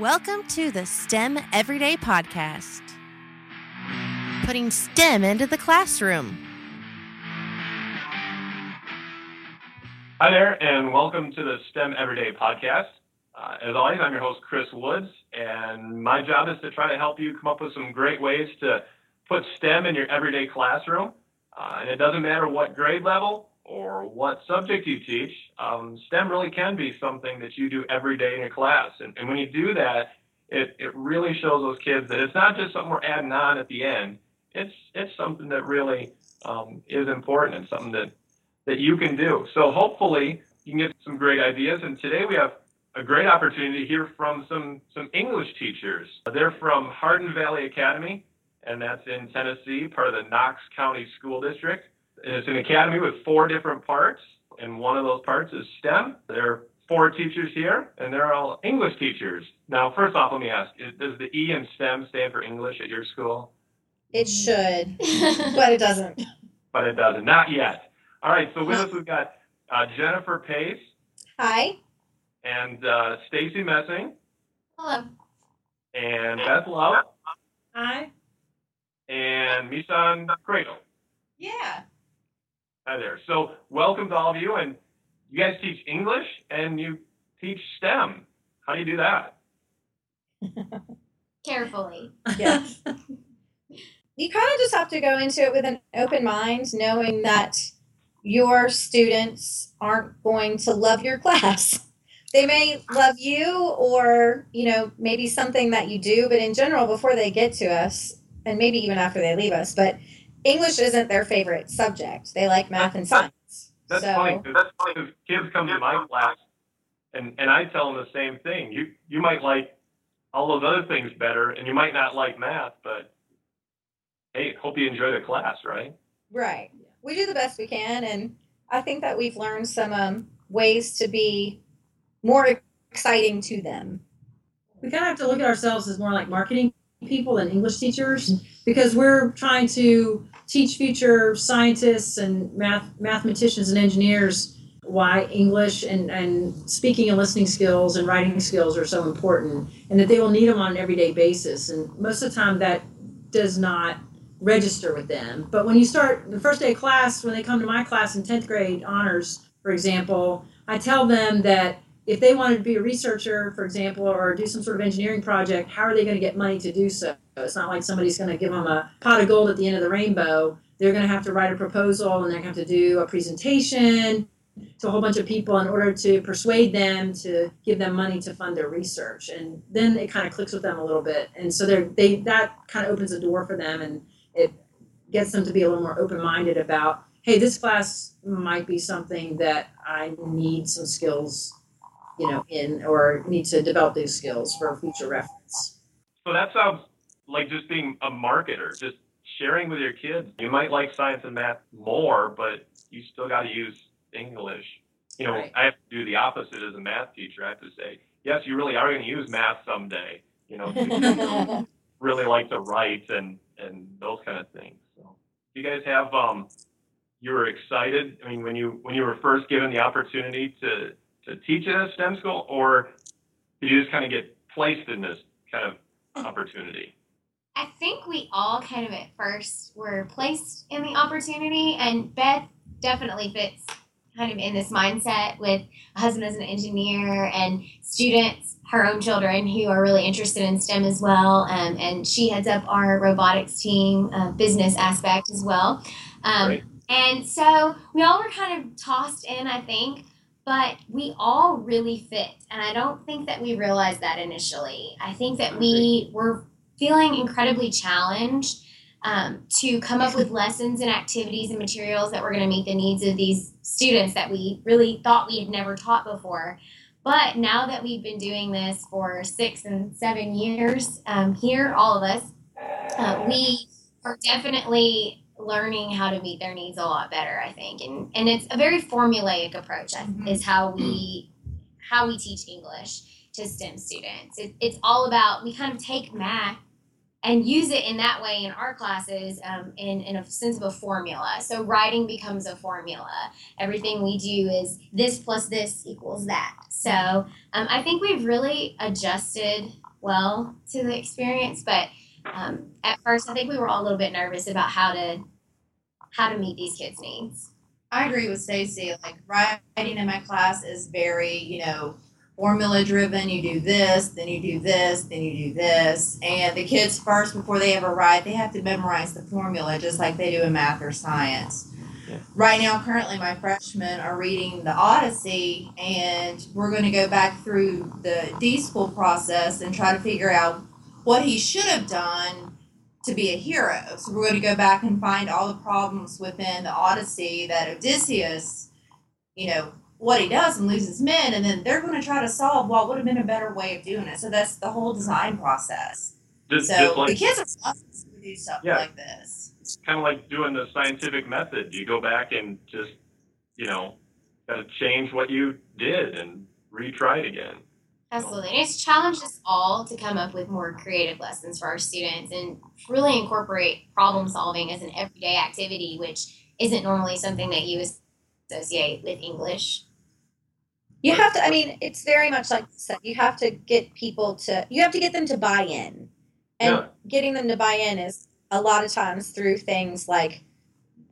Welcome to the STEM Everyday Podcast, putting STEM into the classroom. Hi there, and welcome to the STEM Everyday Podcast. Uh, as always, I'm your host, Chris Woods, and my job is to try to help you come up with some great ways to put STEM in your everyday classroom. Uh, and it doesn't matter what grade level or what subject you teach, um, STEM really can be something that you do every day in your class. And, and when you do that, it, it really shows those kids that it's not just something we're adding on at the end. It's it's something that really um, is important and something that that you can do. So hopefully you can get some great ideas. And today we have a great opportunity to hear from some some English teachers. They're from Hardin Valley Academy, and that's in Tennessee, part of the Knox County School District. It's an academy with four different parts, and one of those parts is STEM. There are four teachers here, and they're all English teachers. Now, first off, let me ask: Does the E in STEM stand for English at your school? It should, but it doesn't. But it doesn't. Not yet. All right. So with us, we've got uh, Jennifer Pace Hi. and uh, Stacy Messing Hello. and Beth Love Hi. and Mishan Cradle. Yeah. Hi there. So welcome to all of you, and you guys teach English and you teach STEM. How do you do that? Carefully. Yeah. you kind of just have to go into it with an open mind, knowing that your students aren't going to love your class. They may love you or, you know, maybe something that you do, but in general, before they get to us, and maybe even after they leave us, but English isn't their favorite subject. They like math and science. That's so, funny. 'cause that's funny 'cause kids come to my class, and and I tell them the same thing. You you might like all those other things better, and you might not like math, but hey, hope you enjoy the class, right? Right. We do the best we can, and I think that we've learned some um, ways to be more exciting to them. we kind of have to look at ourselves as more like marketing people than English teachers because we're trying to teach future scientists and math mathematicians and engineers why English and, and speaking and listening skills and writing skills are so important and that they will need them on an everyday basis. And most of the time that does not register with them. But when you start the first day of class, when they come to my class in 10th grade honors, for example, I tell them that if they wanted to be a researcher, for example, or do some sort of engineering project, how are they going to get money to do so? It's not like somebody's going to give them a pot of gold at the end of the rainbow. They're going to have to write a proposal and they're going to have to do a presentation to a whole bunch of people in order to persuade them to give them money to fund their research. And then it kind of clicks with them a little bit. And so they're, they that kind of opens a door for them and it gets them to be a little more open minded about, hey, this class might be something that I need some skills you know, in or need to develop these skills for future reference. So that sounds like just being a marketer, just sharing with your kids. You might like science and math more, but you still got to use English. You know, Right. I have to do the opposite as a math teacher. I have to say, yes, you really are going to use math someday. You know, you really like to write and and those kind of things. So, you guys have um, you were excited. I mean, when you when you were first given the opportunity to to teach at a STEM school, or did you just kind of get placed in this kind of opportunity? I think we all kind of at first were placed in the opportunity, and Beth definitely fits kind of in this mindset with a husband as an engineer and students, her own children who are really interested in STEM as well. Um, and she heads up our robotics team, uh, business aspect as well. Um, Great. and so we all were kind of tossed in, I think, but we all really fit. And I don't think that we realized that initially. I think that we were feeling incredibly challenged um, to come up with lessons and activities and materials that were going to meet the needs of these students that we really thought we had never taught before. But now that we've been doing this for six and seven years um, here, all of us, uh, we are definitely learning how to meet their needs a lot better. I think, and and it's a very formulaic approach. Mhm. Is how we how we teach English to STEM students. It, it's all about we kind of take math and use it in that way in our classes um, in, in a sense of a formula. So writing becomes a formula. Everything we do is this plus this equals that. So um, I think we've really adjusted well to the experience. But um, at first, I think we were all a little bit nervous about how to how to meet these kids' needs. I agree with Stacy. Like writing in my class is very, you know, formula driven. You do this, then you do this, then you do this. And the kids first, before they ever write, they have to memorize the formula just like they do in math or science. Yeah. Right now, currently, my freshmen are reading the Odyssey, and we're going to go back through the D school process and try to figure out what he should have done to be a hero. So we're going to go back and find all the problems within the Odyssey that Odysseus, you know, what he does and loses men, and then they're going to try to solve what would have been a better way of doing it. So that's the whole design process. Just, so just like the kids are awesome to do stuff Yeah. like this. it's kind of like doing the scientific method. You go back and just, you know, got to change what you did and retry it again. Absolutely. And it's challenged us all to come up with more creative lessons for our students and really incorporate problem solving as an everyday activity, which isn't normally something that you associate with English. You have to. I mean, it's very much like you said. You have to get people to. You have to get them to buy in, and Yeah. getting them to buy in is a lot of times through things like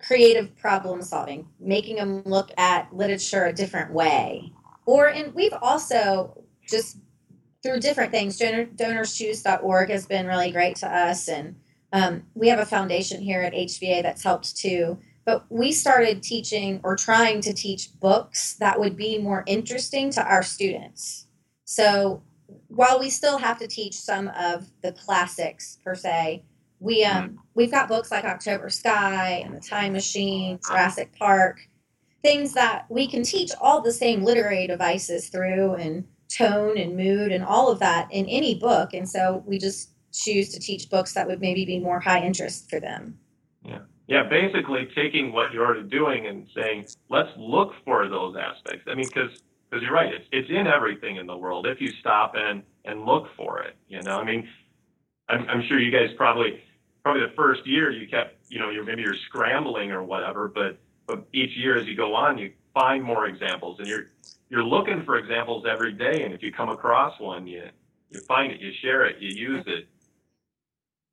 creative problem solving, making them look at literature a different way, or and we've also just through different things. Donor, DonorsChoose.org has been really great to us, and um, we have a foundation here at HVA that's helped too but we started teaching or trying to teach books that would be more interesting to our students. So while we still have to teach some of the classics per se, we um we've got books like October Sky and The Time Machine, Jurassic Park, things that we can teach all the same literary devices through and tone and mood and all of that in any book. And so we just choose to teach books that would maybe be more high interest for them. Yeah, basically taking what you're already doing and saying, let's look for those aspects. I mean, because you're right, it's, it's in everything in the world if you stop and, and look for it. You know, I mean, I'm, I'm sure you guys probably probably the first year you kept, you know, you're maybe you're scrambling or whatever, but but each year as you go on, you find more examples, and you're you're looking for examples every day. And if you come across one, you you find it, you share it, you use it.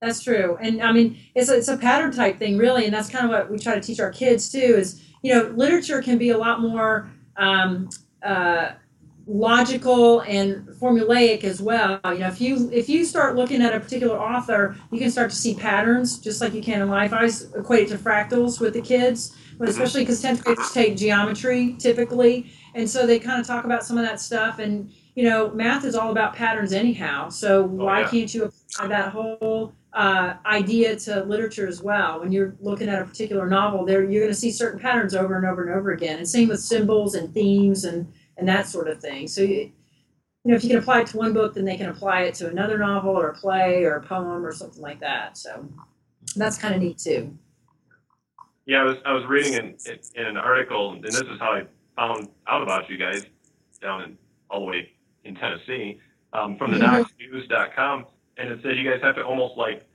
That's true, and I mean it's a, it's a pattern type thing, really, and that's kind of what we try to teach our kids too. Is you know, literature can be a lot more um, uh, logical and formulaic as well. You know, if you if you start looking at a particular author, you can start to see patterns, just like you can in life. I always equate it to fractals with the kids, but especially because tenth graders take geometry typically, and so they kind of talk about some of that stuff and. You know, math is all about patterns anyhow. So why yeah. can't you apply that whole uh, idea to literature as well. When you're looking at a particular novel, there you're going to see certain patterns over and over and over again. And same with symbols and themes and and that sort of thing. So you, you know, if you can apply it to one book, then they can apply it to another novel or a play or a poem or something like that. So that's kind of neat too. Yeah, I was I was reading in in an article, and this is how I found out about you guys down in all the way in Tennessee um, from the KnoxNews.com, and it said you guys have to almost like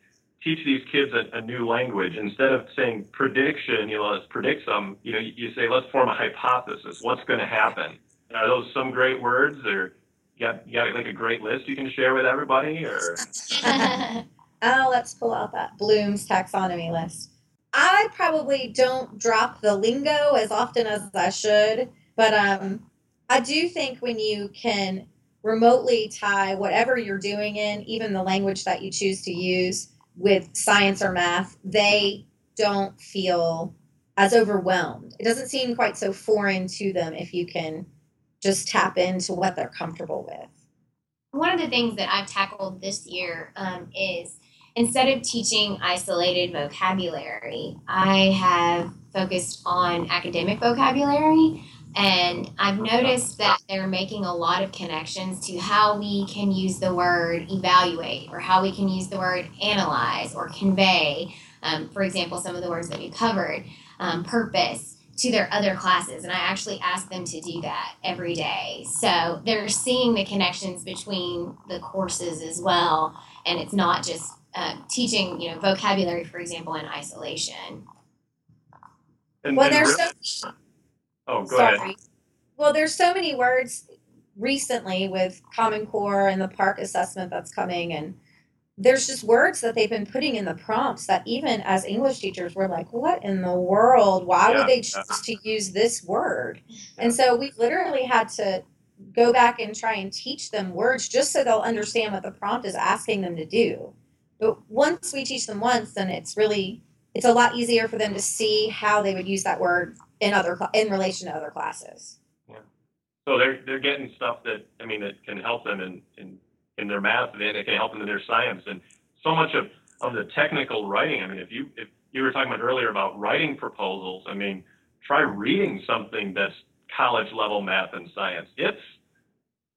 teach these kids a, a new language instead of saying prediction. You know, let's predict some. You know, you, you say let's form a hypothesis. What's going to happen? Are those some great words, or you got you got like a great list you can share with everybody, or Oh, let's pull out that Bloom's taxonomy list. I probably don't drop the lingo as often as I should, but um, I do think when you can remotely tie whatever you're doing in, even the language that you choose to use, with science or math, they don't feel as overwhelmed. It doesn't seem quite so foreign to them if you can just tap into what they're comfortable with. One of the things that I've tackled this year um, is instead of teaching isolated vocabulary, I have focused on academic vocabulary. And I've noticed that they're making a lot of connections to how we can use the word evaluate or how we can use the word analyze or convey. Um, for example, some of the words that we covered, um, purpose, to their other classes. And I actually ask them to do that every day. So they're seeing the connections between the courses as well. And it's not just uh, teaching, you know, vocabulary, for example, in isolation. and, Well, and there's really- so oh, go Sorry. ahead. Well, there's so many words. recently with Common Core and the PARCC assessment that's coming and there's just words that they've been putting in the prompts that even as English teachers we're like, what in the world? Why Yeah, would they choose to use this word? And so we've literally had to go back and try and teach them words just so they'll understand what the prompt is asking them to do. But once we teach them once, then it's really it's a lot easier for them to see how they would use that word in other in relation to other classes. Yeah. So they're they're getting stuff that I mean that can help them in in, in their math and it can help them in their science and so much of, of the technical writing. I mean, if you if you were talking about earlier about writing proposals, I mean, try reading something that's college level math and science. It's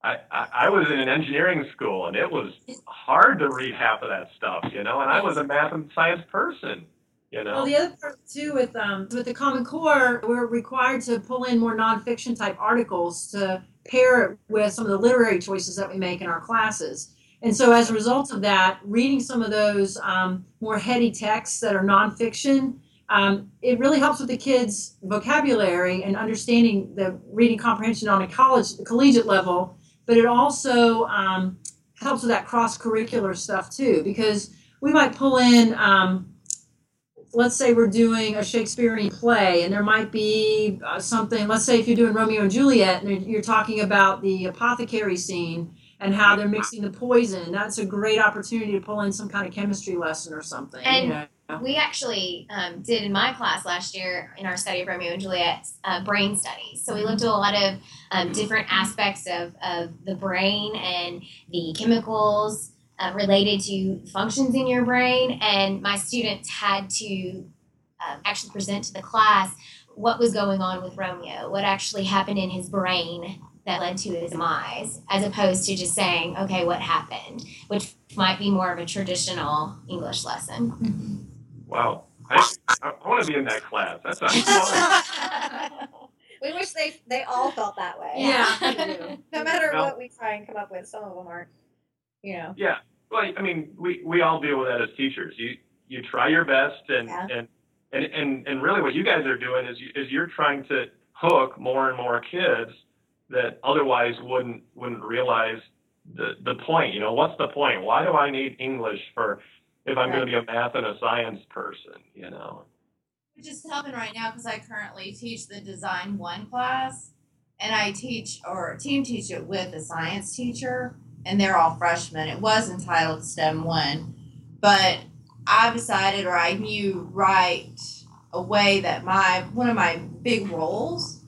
I, I, I was in an engineering school and it was hard to read half of that stuff, you know, and I was a math and science person, you know. Well, the other part too with um, with the Common Core, we're required to pull in more nonfiction type articles to pair it with some of the literary choices that we make in our classes. And so, as a result of that, reading some of those um, more heady texts that are nonfiction, um, it really helps with the kids' vocabulary and understanding the reading comprehension on a college collegiate level. But it also um, helps with that cross curricular stuff too, because we might pull in. Um, let's say we're doing a Shakespearean play, and there might be uh, something. Let's say if you're doing Romeo and Juliet, and you're talking about the apothecary scene and how they're mixing the poison. That's a great opportunity to pull in some kind of chemistry lesson or something. And- you know? We actually um, did in my class last year in our study of Romeo and Juliet uh, brain studies. So we looked at a lot of um, different aspects of, of the brain and the chemicals uh, related to functions in your brain. And my students had to um, actually present to the class what was going on with Romeo, what actually happened in his brain that led to his demise, as opposed to just saying, okay, what happened, which might be more of a traditional English lesson. Wow. I, I, I want to be in that class. That's sounds fun. we wish they they all felt that way. Yeah, Yeah. they do. No matter No. what we try and come up with, some of them aren't. You know. Yeah. Well, I mean, we, we all deal with that as teachers. You you try your best, and Yeah. and, and and and really, what you guys are doing is you, is you're trying to hook more and more kids that otherwise wouldn't wouldn't realize the the point. You know, what's the point? Why do I need English for if I'm going to be a math and a science person? You know. Which is helping right now because I currently teach the Design One class, and I teach or team teach it with a science teacher, and they're all freshmen. It was entitled STEM One, but I decided or I knew right away that my one of my big roles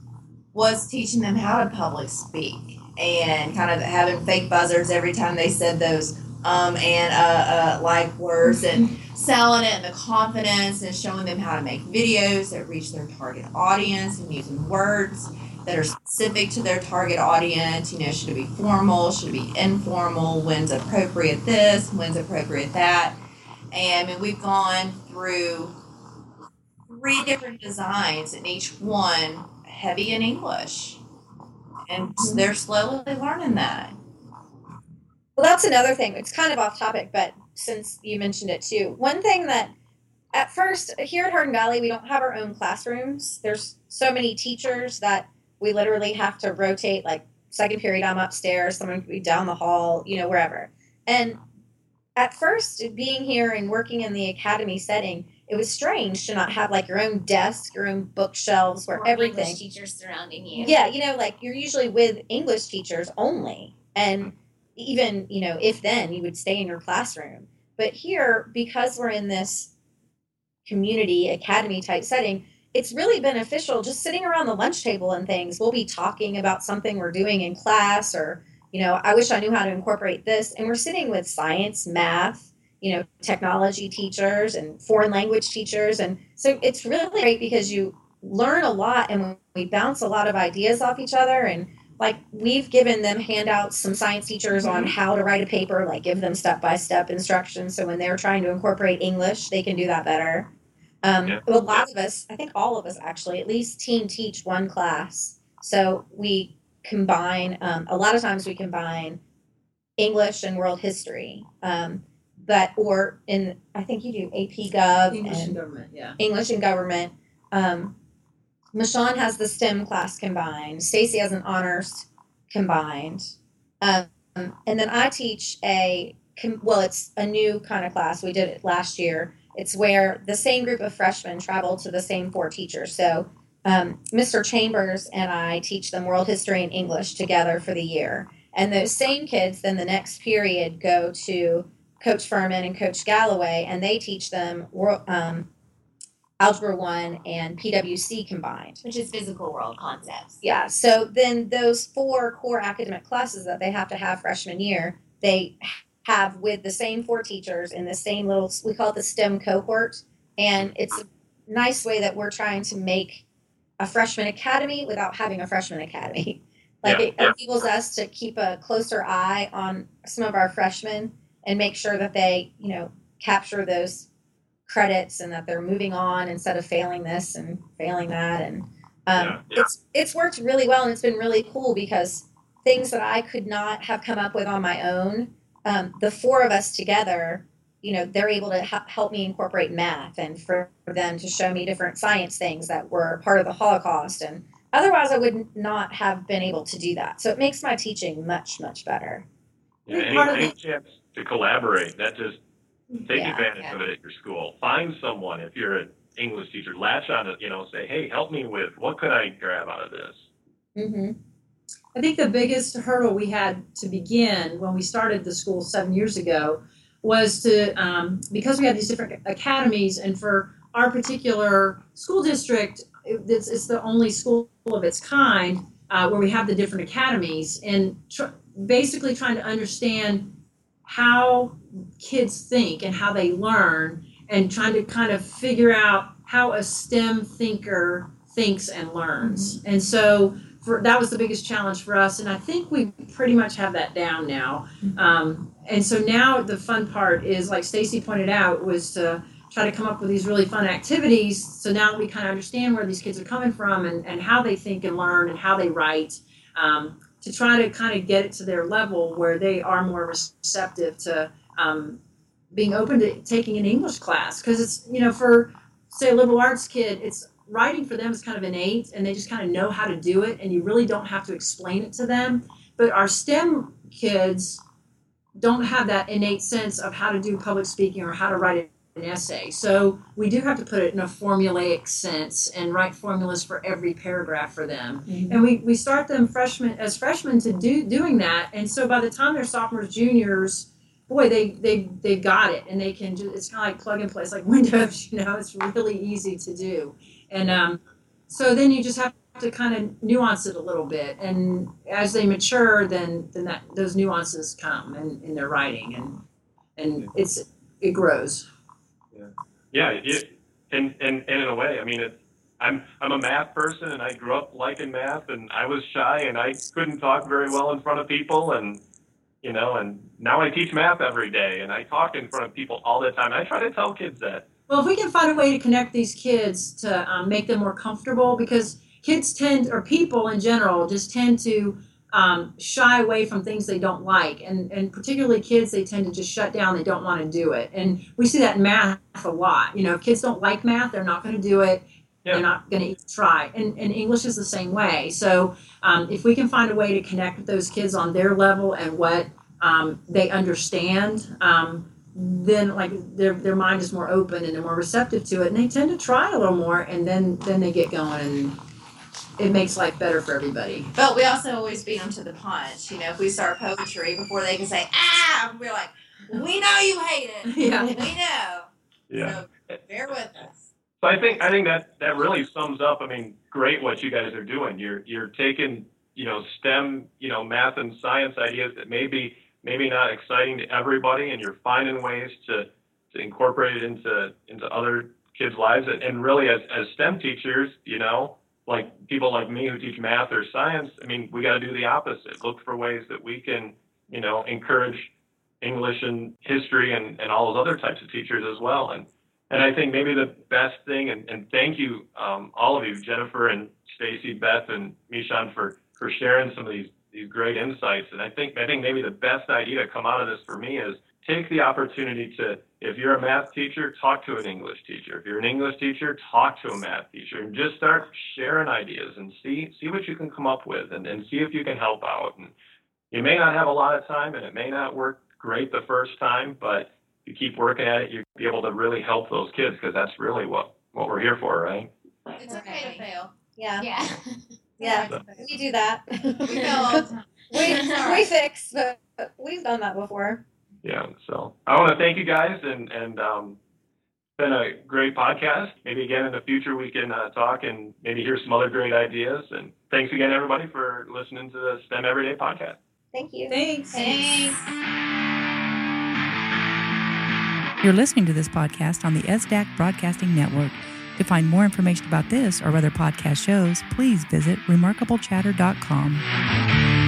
was teaching them how to public speak and kind of having fake buzzards every time they said those um and uh, uh like words and selling it and the confidence and showing them how to make videos that reach their target audience and using words that are specific to their target audience. You know, should it be formal? Should it be informal? When's appropriate this? When's appropriate that? And I mean, we've gone through three different designs, and each one heavy in English. And mm-hmm. they're slowly learning that. Well, that's another thing. It's kind of off topic, but since you mentioned it too, one thing that at first here at Hardin Valley, we don't have our own classrooms. There's so many teachers that we literally have to rotate. Like second period, I'm upstairs, someone could be down the hall, you know, wherever. And at first, being here and working in the academy setting, it was strange to not have like your own desk, your own bookshelves, where Or everything. English teachers surrounding you. Yeah, you know, like you're usually with English teachers only. And even, you know, if then you would stay in your classroom. But here, because we're in this community academy type setting, it's really beneficial just sitting around the lunch table and things. We'll be talking about something we're doing in class or, you know, I wish I knew how to incorporate this. And we're sitting with science, math, you know, technology teachers and foreign language teachers. And so it's really great because you learn a lot and we bounce a lot of ideas off each other and like we've given them handouts some science teachers on mm-hmm. how to write a paper like give them step by step instructions so when they're trying to incorporate english they can do that better um, Yeah. a lot of us i think all of us actually at least team teach one class so we combine um, a lot of times we combine english and world history um, but or in i think you do ap gov English and and government, yeah. English and government. Um, Michonne has the STEM class combined. Stacy has an honors combined. Um, and then I teach a, well, it's a new kind of class. We did it last year. It's where the same group of freshmen travel to the same four teachers. So um, Mr. Chambers and I teach them world history and English together for the year. And those same kids, then the next period, go to Coach Furman and Coach Galloway, and they teach them world, um, Algebra 1 and PWC combined. Which is physical world concepts. Yeah, so then those four core academic classes that they have to have freshman year, they have with the same four teachers in the same little, we call it the STEM cohort. And it's a nice way that we're trying to make a freshman academy without having a freshman academy. Like Yeah, it yeah. enables us to keep a closer eye on some of our freshmen and make sure that they, you know, capture those credits and that they're moving on instead of failing this and failing that and um, Yeah, it's it's worked really well and it's been really cool because things that I could not have come up with on my own, um, the four of us together, you know, they're able to ha- help me incorporate math and for them to show me different science things that were part of the Holocaust and otherwise I would not have been able to do that. So it makes my teaching much much better. Yeah, think any, any chance to collaborate, that just take Yeah, advantage yeah. of it at your school. Find someone if you're an English teacher, latch on to, you know, say, hey, help me with what could I grab out of this? Mm-hmm. I think the biggest hurdle we had to begin when we started the school seven years ago was to um, because we had these different academies, and for our particular school district, it's, it's the only school of its kind uh, where we have the different academies, and tr- basically trying to understand how kids think and how they learn, and trying to kind of figure out how a STEM thinker thinks and learns, and so for that was the biggest challenge for us and i think we pretty much have that down now. Um, and so now the fun part is like stacy pointed out was to try to come up with these really fun activities. So now we kind of understand where these kids are coming from and, and how they think and learn and how they write um, to try to kind of get it to their level where they are more receptive to um, being open to taking an english class. Because it's you know for say a liberal arts kid it's writing for them is kind of innate and they just kind of know how to do it and you really don't have to explain it to them. But our stem kids don't have that innate sense of how to do public speaking or how to write an essay. So we do have to put it in a formulaic sense and write formulas for every paragraph for them. Mm-hmm. And we, we start them freshmen as freshmen to do doing that and so by the time they're sophomores juniors boy they they they got it and they can just it's kind of like plug and play. It's like windows you know it's really easy to do and um, so then you just have to kind of nuance it a little bit. And as they mature then then that those nuances come in, in their writing and and it's it grows. Yeah, it, and, and, and in a way, I mean, it's, I'm, I'm a math person and I grew up liking math and I was shy and I couldn't talk very well in front of people and, you know, and now I teach math every day and I talk in front of people all the time. I try to tell kids that. Well, if we can find a way to connect these kids to um, make them more comfortable, because kids tend, or people in general, just tend to um, shy away from things they don't like, and and particularly kids, they tend to just shut down. They don't want to do it, and we see that in math a lot. You know, if kids don't like math, they're not going to do it. Yeah. They're not going to try, and and English is the same way. So um, if we can find a way to connect with those kids on their level and what um, they understand. Then like their their mind is more open and they're more receptive to it and they tend to try a little more and then then they get going and it makes life better for everybody But we also always beat them to the punch. You know, if we start poetry before they can say ah, we're like, we know you hate it. Yeah. We know. Yeah. So bear with us. So I think I think that that really sums up. I mean, great what you guys are doing. You're you're taking you know STEM, you know, math and science ideas that maybe maybe not exciting to everybody, and you're finding ways to to incorporate it into into other kids' lives. And, and really, as as STEM teachers, you know, like people like me who teach math or science, I mean, we got to do the opposite. Look for ways that we can, you know, encourage English and history and, and all those other types of teachers as well. And and I think maybe the best thing, and, and thank you, um, all of you, Jennifer and Stacy, Beth, and Mishan, for, for sharing some of these, these great insights. And I think I think maybe the best idea to come out of this for me is take the opportunity to, if you're a math teacher, talk to an English teacher. If you're an English teacher, talk to a math teacher and just start sharing ideas and see see what you can come up with and, and see if you can help out. And you may not have a lot of time and it may not work great the first time, but if you keep working at it, you'll be able to really help those kids because that's really what, what we're here for, right? It's okay to fail. Yeah, Yeah. yeah, we do that. We fail all the time. we, we fix, but we've done that before. Yeah. So I want to thank you guys and, and, um, it's been a great podcast. Maybe again in the future we can uh, talk and maybe hear some other great ideas. And thanks again, everybody, for listening to the STEM Everyday podcast. Thank you. Thanks. Thanks. You're listening to this podcast on the SDAC Broadcasting Network. To find more information about this or other podcast shows, please visit remarkablechatter.com.